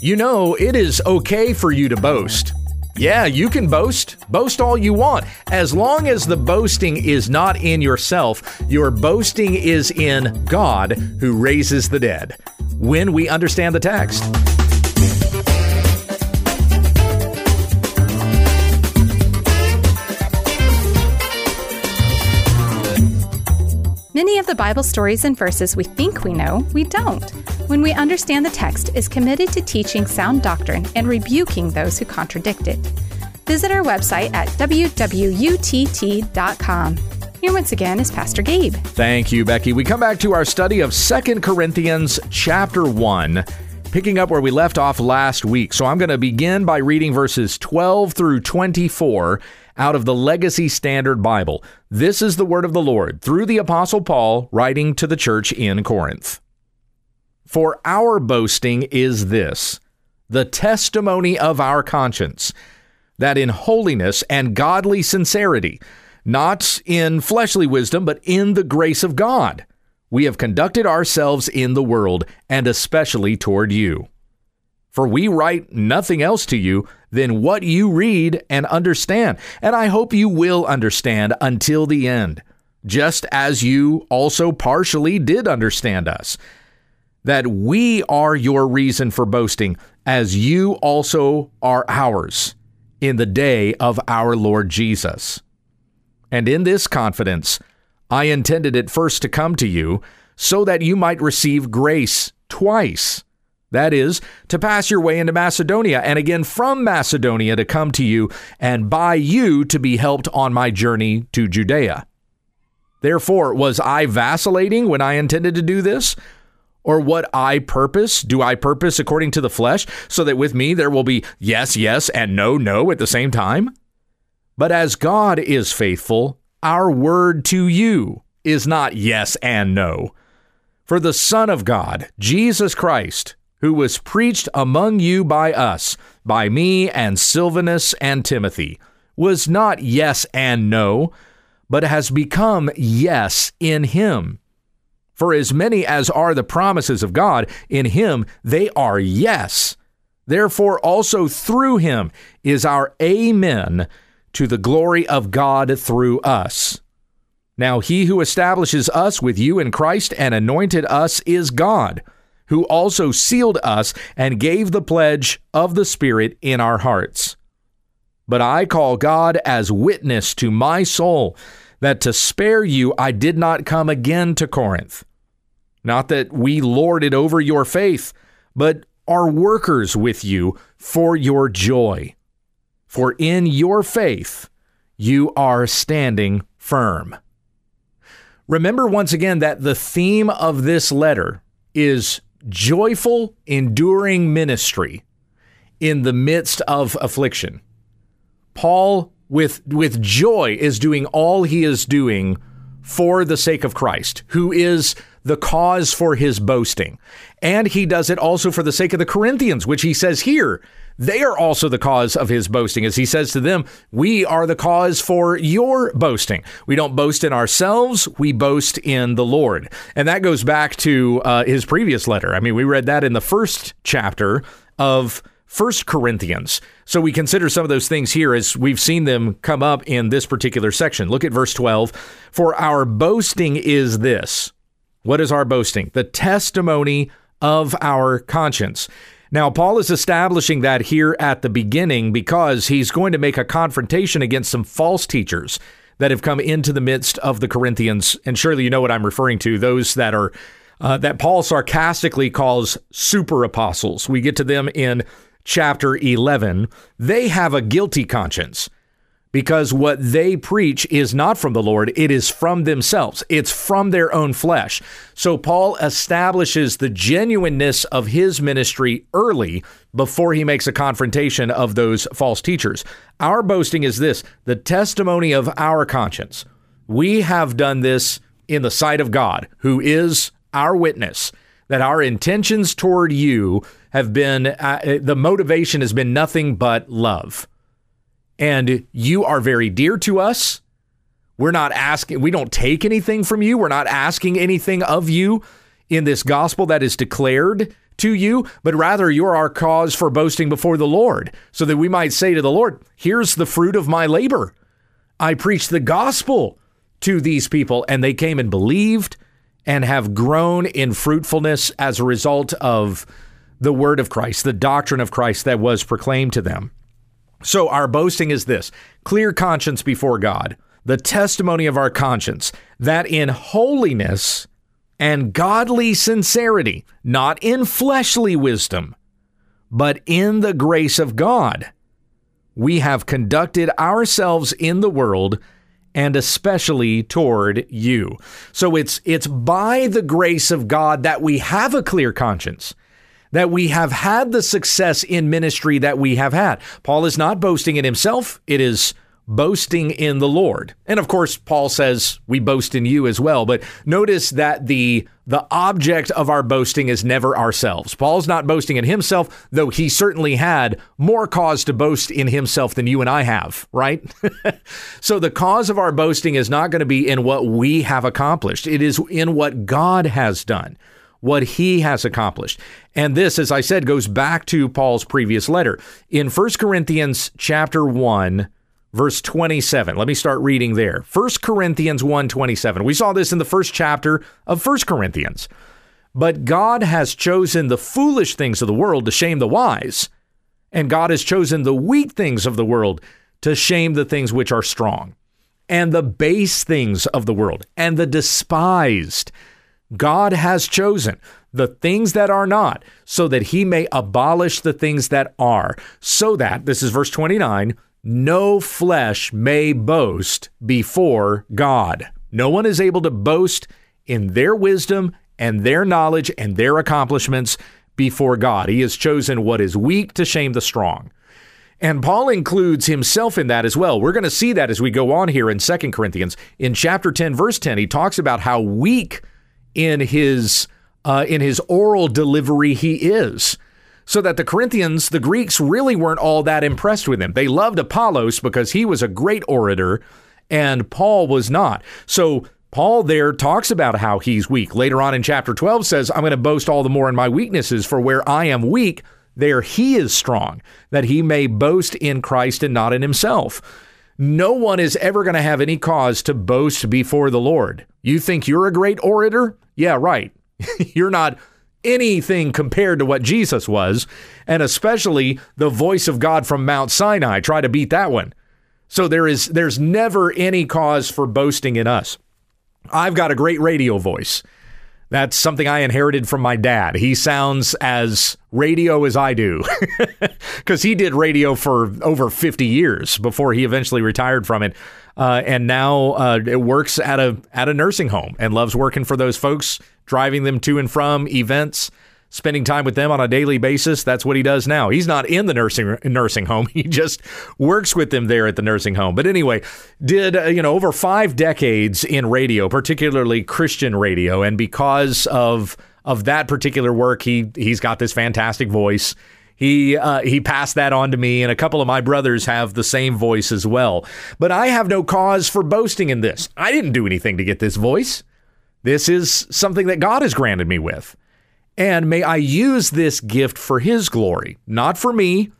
You know, it is okay for you to boast. Yeah, you can boast. Boast all you want. As long as the boasting is not in yourself, your boasting is in God who raises the dead. When we understand the text. Of the Bible stories and verses we think we know, we don't. When we understand the text is committed to teaching sound doctrine and rebuking those who contradict it. Visit our website at wwutt.com. Here once again is Pastor Gabe. Thank you, Becky. We come back to our study of Second Corinthians chapter 1, picking up where we left off last week. So I'm going to begin by reading verses 12 through 24 out of the Legacy Standard Bible. This is the word of the Lord through the Apostle Paul writing to the church in Corinth. For our boasting is this the testimony of our conscience, that in holiness and godly sincerity, not in fleshly wisdom, but in the grace of God, we have conducted ourselves in the world, and especially toward you. For we write nothing else to you than what you read and understand. And I hope you will understand until the end, just as you also partially did understand us. That we are your reason for boasting, as you also are ours in the day of our Lord Jesus. And in this confidence, I intended at first to come to you so that you might receive grace twice that is, to pass your way into Macedonia, and again from Macedonia to come to you, and by you to be helped on my journey to Judea. Therefore, was I vacillating when I intended to do this? Or what I purpose? Do I purpose according to the flesh, so that with me there will be yes, yes, and no, no at the same time? But as God is faithful, our word to you is not yes and no. For the Son of God, Jesus Christ, who was preached among you by us, by me and Silvanus and Timothy, was not yes and no, but has become yes in him. For as many as are the promises of God, in him they are yes. Therefore, also through him is our Amen to the glory of God through us. Now, he who establishes us with you in Christ and anointed us is God who also sealed us and gave the pledge of the Spirit in our hearts. But I call God as witness to my soul that to spare you I did not come again to Corinth. Not that we lord it over your faith, but are workers with you for your joy. For in your faith you are standing firm. Remember once again that the theme of this letter is joyful, enduring ministry in the midst of affliction. Paul, with, with joy, is doing all he is doing for the sake of Christ, who is the cause for his boasting. And he does it also for the sake of the Corinthians, which he says here, they are also the cause of his boasting. As he says to them, we are the cause for your boasting. We don't boast in ourselves, we boast in the Lord. And that goes back to uh, his previous letter. I mean, we read that in the first chapter of First Corinthians. So we consider some of those things here as we've seen them come up in this particular section. Look at verse 12. For our boasting is this. What is our boasting? The testimony of our conscience. Now, Paul is establishing that here at the beginning because he's going to make a confrontation against some false teachers that have come into the midst of the Corinthians. And surely you know what I'm referring to those that are. Uh, that Paul sarcastically calls super apostles. We get to them in chapter 11. They have a guilty conscience because what they preach is not from the Lord, it is from themselves. It's from their own flesh. So Paul establishes the genuineness of his ministry early before he makes a confrontation of those false teachers. Our boasting is this the testimony of our conscience. We have done this in the sight of God, who is our witness, that our intentions toward you have been, uh, the motivation has been nothing but love and you are very dear to us. We're not asking, we don't take anything from you. We're not asking anything of you in this gospel that is declared to you, but rather you're our cause for boasting before the Lord, so that we might say to the Lord, Here's the fruit of my labor. I preached the gospel to these people, and they came and believed and have grown in fruitfulness as a result of the word of Christ, the doctrine of Christ that was proclaimed to them. So, our boasting is this. Clear conscience before God, the testimony of our conscience, that in holiness and godly sincerity, not in fleshly wisdom, but in the grace of God, we have conducted ourselves in the world and especially toward you. So it's it's by the grace of God that we have a clear conscience that we have had the success in ministry that we have had. Paul is not boasting in himself, it is boasting in the Lord. And of course, Paul says we boast in you as well, but notice that the the object of our boasting is never ourselves. Paul's not boasting in himself, though he certainly had more cause to boast in himself than you and I have, right? so the cause of our boasting is not going to be in what we have accomplished. It is in what God has done what he has accomplished. And this, as I said, goes back to Paul's previous letter. In 1 Corinthians chapter 1, verse 27. Let me start reading there. 1 Corinthians 1 27. We saw this in the first chapter of 1 Corinthians. But God has chosen the foolish things of the world to shame the wise, and God has chosen the weak things of the world to shame the things which are strong, and the base things of the world, and the despised God has chosen the things that are not, so that he may abolish the things that are, so that, this is verse 29, no flesh may boast before God. No one is able to boast in their wisdom and their knowledge and their accomplishments before God. He has chosen what is weak to shame the strong. And Paul includes himself in that as well. We're going to see that as we go on here in 2 Corinthians. In chapter 10, verse 10, he talks about how weak in his uh, in his oral delivery he is. So that the Corinthians, the Greeks, really weren't all that impressed with him. They loved Apollos because he was a great orator, and Paul was not. So Paul there talks about how he's weak. Later on in chapter 12 says, I'm going to boast all the more in my weaknesses, for where I am weak, there he is strong, that he may boast in Christ and not in himself. No one is ever going to have any cause to boast before the Lord. You think you're a great orator? Yeah, right. You're not anything compared to what Jesus was, and especially the voice of God from Mount Sinai. Try to beat that one. So there is there's never any cause for boasting in us. I've got a great radio voice. That's something I inherited from my dad. He sounds as radio as I do because he did radio for over 50 years before he eventually retired from it. Uh, and now uh, it works at a at a nursing home and loves working for those folks, driving them to and from events spending time with them on a daily basis. That's what he does now. He's not in the nursing nursing home. He just works with them there at the nursing home. But anyway, did uh, you know over 5 decades in radio, particularly Christian radio, and because of of that particular work, he he's got this fantastic voice. He uh, he passed that on to me, and a couple of my brothers have the same voice as well. But I have no cause for boasting in this. I didn't do anything to get this voice. This is something that God has granted me with. And may I use this gift for his glory, not for me.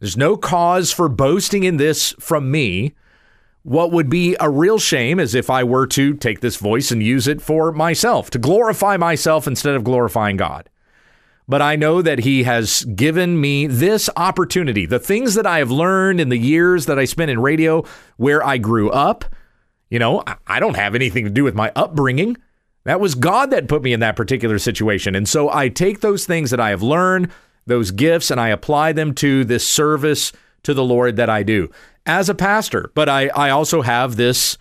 There's no cause for boasting in this from me. What would be a real shame is if I were to take this voice and use it for myself, to glorify myself instead of glorifying God. But I know that He has given me this opportunity. The things that I have learned in the years that I spent in radio, where I grew up, you know, I don't have anything to do with my upbringing. That was God that put me in that particular situation. And so I take those things that I have learned, those gifts, and I apply them to this service to the Lord that I do as a pastor. But I, I also have this,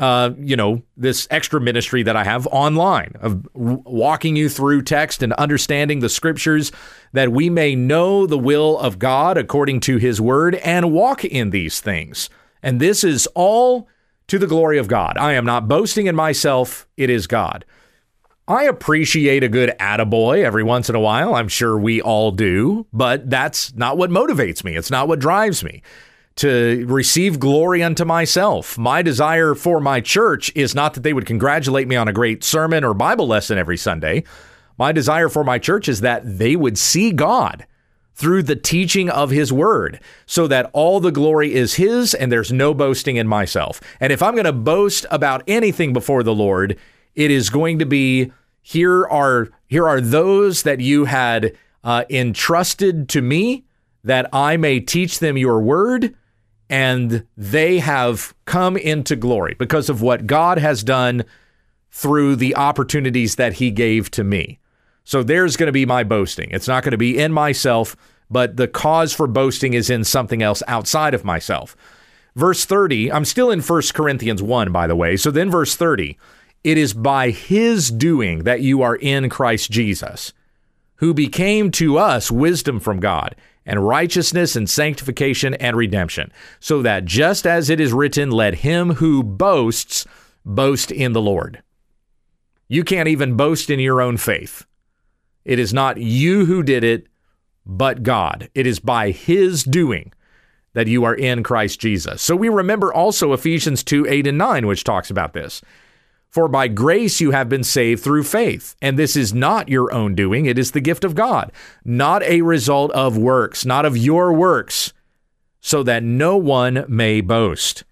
uh, you know, this extra ministry that I have online of walking you through text and understanding the scriptures that we may know the will of God according to his word and walk in these things. And this is all to the glory of God. I am not boasting in myself, it is God. I appreciate a good attaboy every once in a while. I'm sure we all do, but that's not what motivates me. It's not what drives me to receive glory unto myself. My desire for my church is not that they would congratulate me on a great sermon or Bible lesson every Sunday. My desire for my church is that they would see God through the teaching of his word so that all the glory is his and there's no boasting in myself. And if I'm going to boast about anything before the Lord, it is going to be here are here are those that you had uh, entrusted to me that I may teach them your word and they have come into glory because of what God has done through the opportunities that he gave to me. So there's going to be my boasting. It's not going to be in myself, but the cause for boasting is in something else outside of myself. Verse 30, I'm still in 1 Corinthians 1, by the way. So then, verse 30, it is by his doing that you are in Christ Jesus, who became to us wisdom from God and righteousness and sanctification and redemption, so that just as it is written, let him who boasts boast in the Lord. You can't even boast in your own faith. It is not you who did it, but God. It is by his doing that you are in Christ Jesus. So we remember also Ephesians 2 8 and 9, which talks about this. For by grace you have been saved through faith, and this is not your own doing, it is the gift of God, not a result of works, not of your works, so that no one may boast.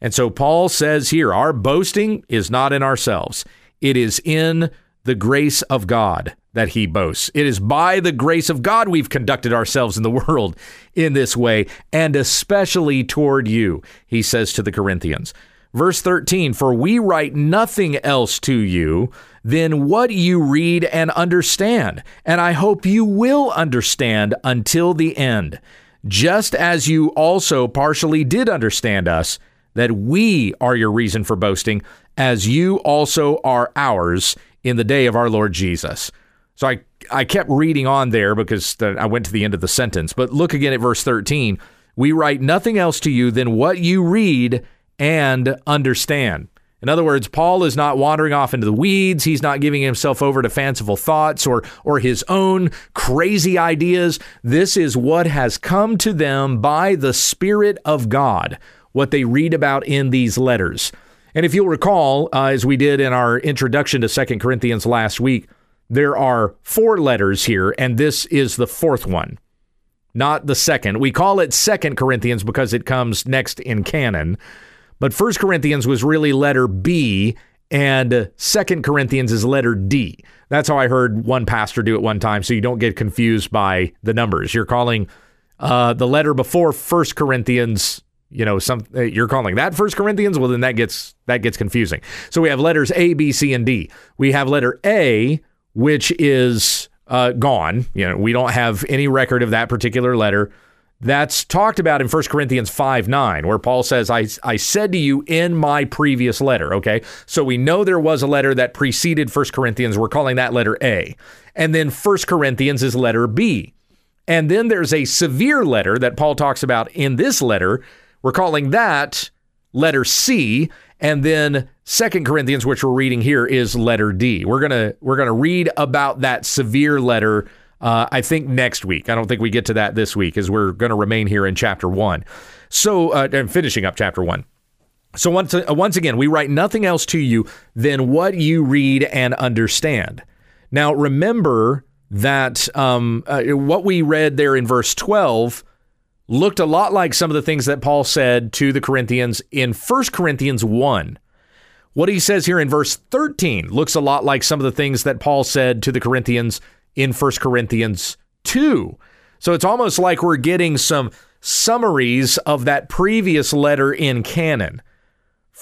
And so Paul says here, our boasting is not in ourselves, it is in the grace of God that he boasts. It is by the grace of God we've conducted ourselves in the world in this way, and especially toward you, he says to the Corinthians. Verse 13, for we write nothing else to you than what you read and understand, and I hope you will understand until the end, just as you also partially did understand us, that we are your reason for boasting, as you also are ours in the day of our Lord Jesus. So I, I kept reading on there because I went to the end of the sentence. But look again at verse 13. We write nothing else to you than what you read and understand. In other words, Paul is not wandering off into the weeds. He's not giving himself over to fanciful thoughts or, or his own crazy ideas. This is what has come to them by the Spirit of God, what they read about in these letters. And if you'll recall, uh, as we did in our introduction to Second Corinthians last week, there are four letters here, and this is the fourth one, not the second. We call it Second Corinthians because it comes next in canon, but First Corinthians was really letter B, and Second Corinthians is letter D. That's how I heard one pastor do it one time, so you don't get confused by the numbers. You're calling uh, the letter before First Corinthians you know some uh, you're calling that first corinthians well then that gets that gets confusing so we have letters a b c and d we have letter a which is uh, gone. You know, we don't have any record of that particular letter. That's talked about in 1 Corinthians 5 9, where Paul says, I, I said to you in my previous letter. Okay. So we know there was a letter that preceded 1 Corinthians. We're calling that letter A. And then 1 Corinthians is letter B. And then there's a severe letter that Paul talks about in this letter. We're calling that letter C. And then Second Corinthians, which we're reading here, is letter D. We're gonna we're gonna read about that severe letter. Uh, I think next week. I don't think we get to that this week, as we're going to remain here in chapter one. So, uh, and finishing up chapter one. So once uh, once again, we write nothing else to you than what you read and understand. Now, remember that um, uh, what we read there in verse twelve looked a lot like some of the things that Paul said to the Corinthians in 1 Corinthians 1. What he says here in verse 13 looks a lot like some of the things that Paul said to the Corinthians in 1 Corinthians 2. So it's almost like we're getting some summaries of that previous letter in canon.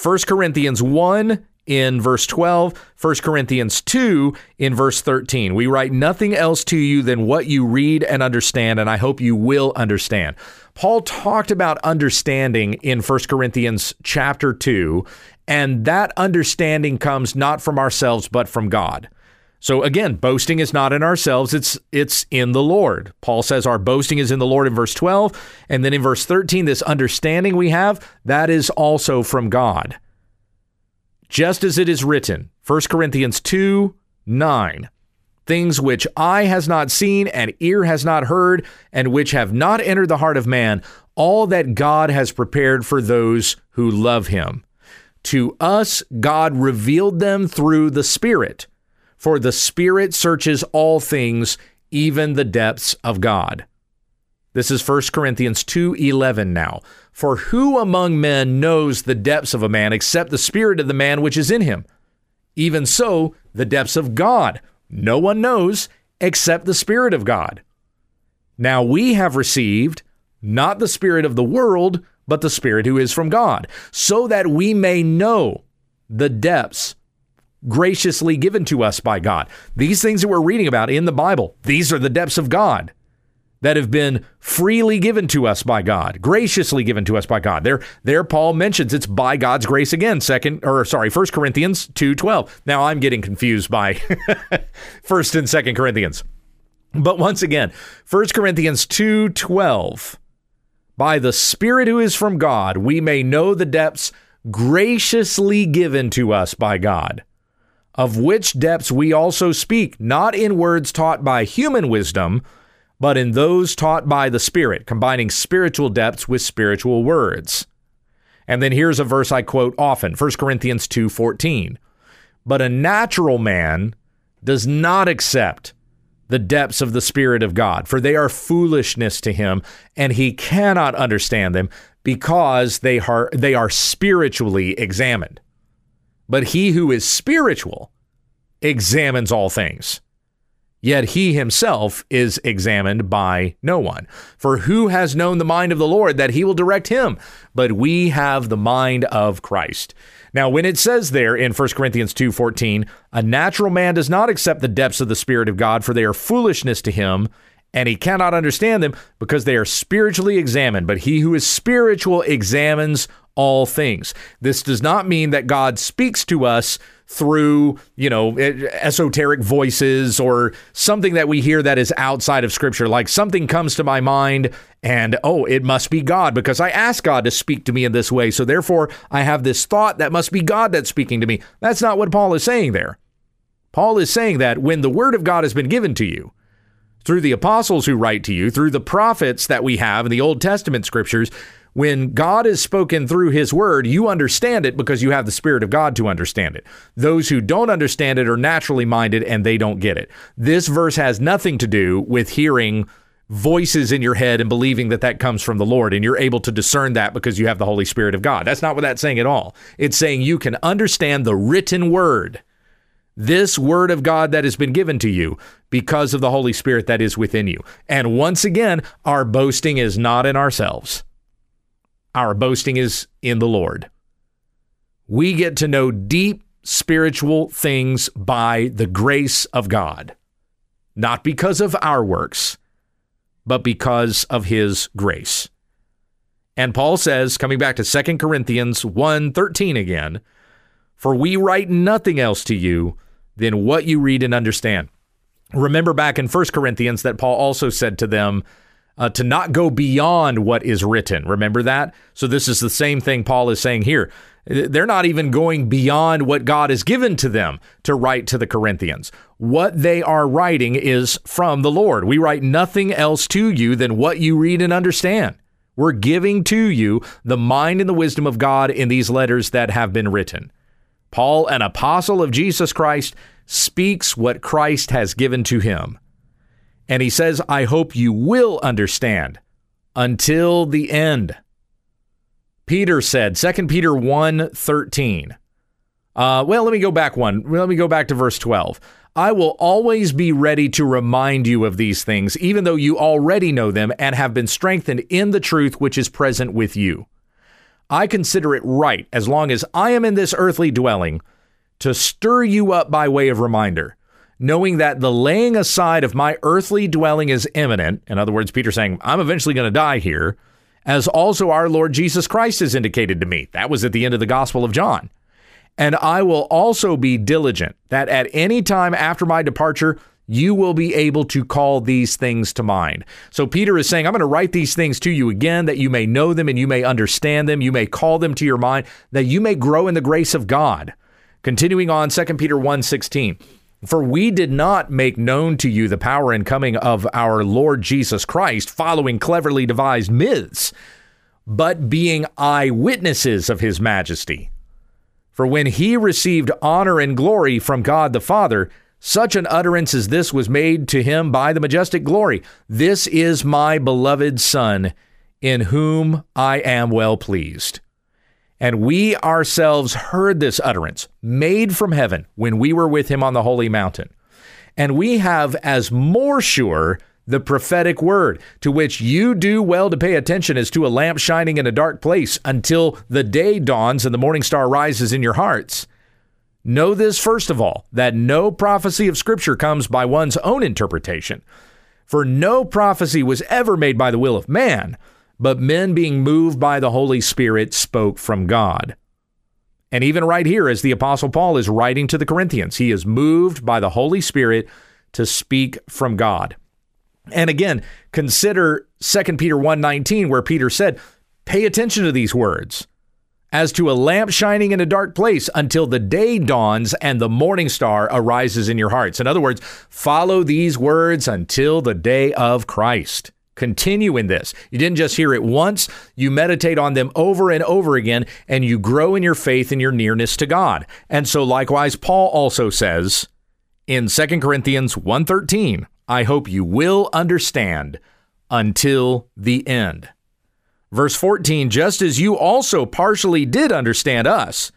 1 Corinthians 1 in verse 12, 1 Corinthians 2 in verse 13. We write nothing else to you than what you read and understand, and I hope you will understand. Paul talked about understanding in 1 Corinthians chapter 2, and that understanding comes not from ourselves but from God. So again, boasting is not in ourselves, it's it's in the Lord. Paul says our boasting is in the Lord in verse 12, and then in verse 13 this understanding we have, that is also from God just as it is written, 1 Corinthians 2 9. Things which eye has not seen and ear has not heard, and which have not entered the heart of man, all that God has prepared for those who love him. To us, God revealed them through the Spirit. For the Spirit searches all things, even the depths of God. This is 1 Corinthians 2:11 now. For who among men knows the depths of a man except the spirit of the man which is in him? Even so, the depths of God no one knows except the spirit of God. Now we have received not the spirit of the world, but the spirit who is from God, so that we may know the depths graciously given to us by God. These things that we're reading about in the Bible, these are the depths of God that have been freely given to us by God, graciously given to us by God. There, there Paul mentions it's by God's grace again, second or sorry, first Corinthians 2:12. Now I'm getting confused by first and second Corinthians. But once again, first Corinthians 2:12. By the Spirit who is from God, we may know the depths graciously given to us by God of which depths we also speak, not in words taught by human wisdom, but in those taught by the Spirit, combining spiritual depths with spiritual words. And then here's a verse I quote often, 1 Corinthians 2:14. But a natural man does not accept the depths of the Spirit of God, for they are foolishness to him, and he cannot understand them because they are, they are spiritually examined. But he who is spiritual examines all things. Yet he himself is examined by no one. For who has known the mind of the Lord that he will direct him? But we have the mind of Christ. Now, when it says there in 1 Corinthians 2:14, a natural man does not accept the depths of the Spirit of God, for they are foolishness to him, and he cannot understand them because they are spiritually examined. But he who is spiritual examines all things. This does not mean that God speaks to us through, you know, esoteric voices or something that we hear that is outside of scripture. Like something comes to my mind and, oh, it must be God because I asked God to speak to me in this way. So therefore, I have this thought that must be God that's speaking to me. That's not what Paul is saying there. Paul is saying that when the word of God has been given to you, through the apostles who write to you, through the prophets that we have in the Old Testament scriptures, when God is spoken through his word, you understand it because you have the Spirit of God to understand it. Those who don't understand it are naturally minded and they don't get it. This verse has nothing to do with hearing voices in your head and believing that that comes from the Lord and you're able to discern that because you have the Holy Spirit of God. That's not what that's saying at all. It's saying you can understand the written word. This word of God that has been given to you because of the Holy Spirit that is within you. And once again, our boasting is not in ourselves. Our boasting is in the Lord. We get to know deep spiritual things by the grace of God, not because of our works, but because of his grace. And Paul says, coming back to 2 Corinthians 1:13 again, for we write nothing else to you than what you read and understand. Remember back in 1 Corinthians that Paul also said to them, uh, to not go beyond what is written. Remember that? So, this is the same thing Paul is saying here. They're not even going beyond what God has given to them to write to the Corinthians. What they are writing is from the Lord. We write nothing else to you than what you read and understand. We're giving to you the mind and the wisdom of God in these letters that have been written. Paul, an apostle of Jesus Christ, speaks what Christ has given to him. And he says, I hope you will understand until the end. Peter said, 2 Peter 1 13. Uh, well, let me go back one. Let me go back to verse 12. I will always be ready to remind you of these things, even though you already know them and have been strengthened in the truth which is present with you. I consider it right, as long as I am in this earthly dwelling, to stir you up by way of reminder knowing that the laying aside of my earthly dwelling is imminent. In other words, Peter saying, I'm eventually going to die here, as also our Lord Jesus Christ has indicated to me. That was at the end of the Gospel of John. And I will also be diligent that at any time after my departure, you will be able to call these things to mind. So Peter is saying, I'm going to write these things to you again that you may know them and you may understand them. You may call them to your mind, that you may grow in the grace of God. Continuing on, 2 Peter 1 16. For we did not make known to you the power and coming of our Lord Jesus Christ, following cleverly devised myths, but being eyewitnesses of his majesty. For when he received honor and glory from God the Father, Such an utterance as this was made to him by the majestic glory. This is my beloved Son, in whom I am well pleased. And we ourselves heard this utterance made from heaven when we were with him on the holy mountain. And we have as more sure the prophetic word, to which you do well to pay attention as to a lamp shining in a dark place until the day dawns and the morning star rises in your hearts. Know this, first of all, that no prophecy of Scripture comes by one's own interpretation. For no prophecy was ever made by the will of man, but men being moved by the Holy Spirit spoke from God. And even right here, as the Apostle Paul is writing to the Corinthians, he is moved by the Holy Spirit to speak from God. And again, consider 2 Peter 1:19 where Peter said, "Pay attention to these words as to a lamp shining in a dark place until the day dawns and the morning star arises in your hearts. In other words, follow these words until the day of Christ. Continue in this. You didn't just hear it once, you meditate on them over and over again, and you grow in your faith and your nearness to God. And so likewise, Paul also says in 2 Corinthians 1:13, I hope you will understand until the end. Verse 14, just as you also partially did understand us,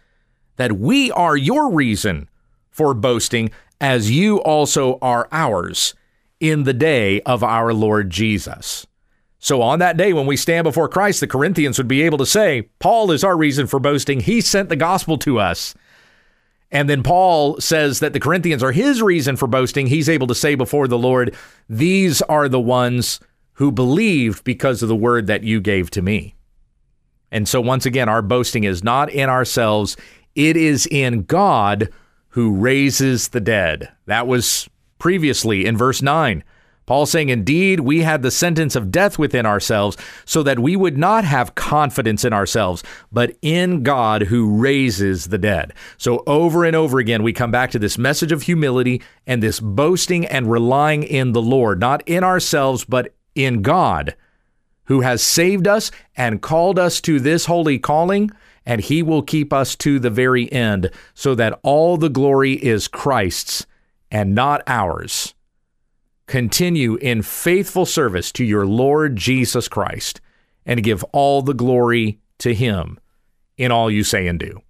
that we are your reason for boasting, as you also are ours in the day of our Lord Jesus. So, on that day when we stand before Christ, the Corinthians would be able to say, Paul is our reason for boasting. He sent the gospel to us. And then Paul says that the Corinthians are his reason for boasting. He's able to say before the Lord, These are the ones who believed because of the word that you gave to me. And so, once again, our boasting is not in ourselves, it is in God who raises the dead. That was previously in verse 9. Paul saying, Indeed, we had the sentence of death within ourselves, so that we would not have confidence in ourselves, but in God who raises the dead. So over and over again, we come back to this message of humility and this boasting and relying in the Lord, not in ourselves, but in God, who has saved us and called us to this holy calling, and he will keep us to the very end, so that all the glory is Christ's and not ours. Continue in faithful service to your Lord Jesus Christ, and give all the glory to him in all you say and do.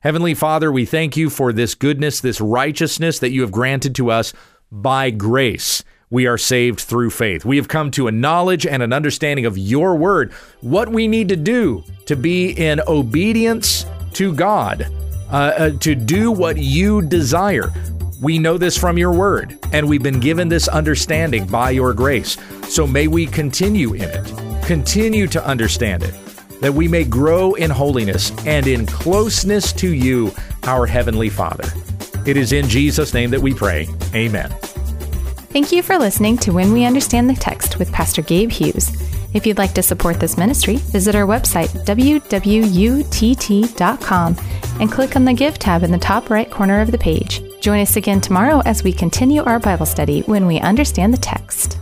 Heavenly Father, we thank you for this goodness, this righteousness that you have granted to us by grace we are saved through faith. We have come to a knowledge and an understanding of your word, what we need to do to be in obedience to God, uh, uh, to do what you desire. We know this from your word, and we've been given this understanding by your grace. So may we continue in it, continue to understand it, that we may grow in holiness and in closeness to you, our Heavenly Father. It is in Jesus' name that we pray. Amen. Thank you for listening to When We Understand the Text with Pastor Gabe Hughes. If you'd like to support this ministry, visit our website, wwutt.com, and click on the Give tab in the top right corner of the page. Join us again tomorrow as we continue our Bible study when we understand the text.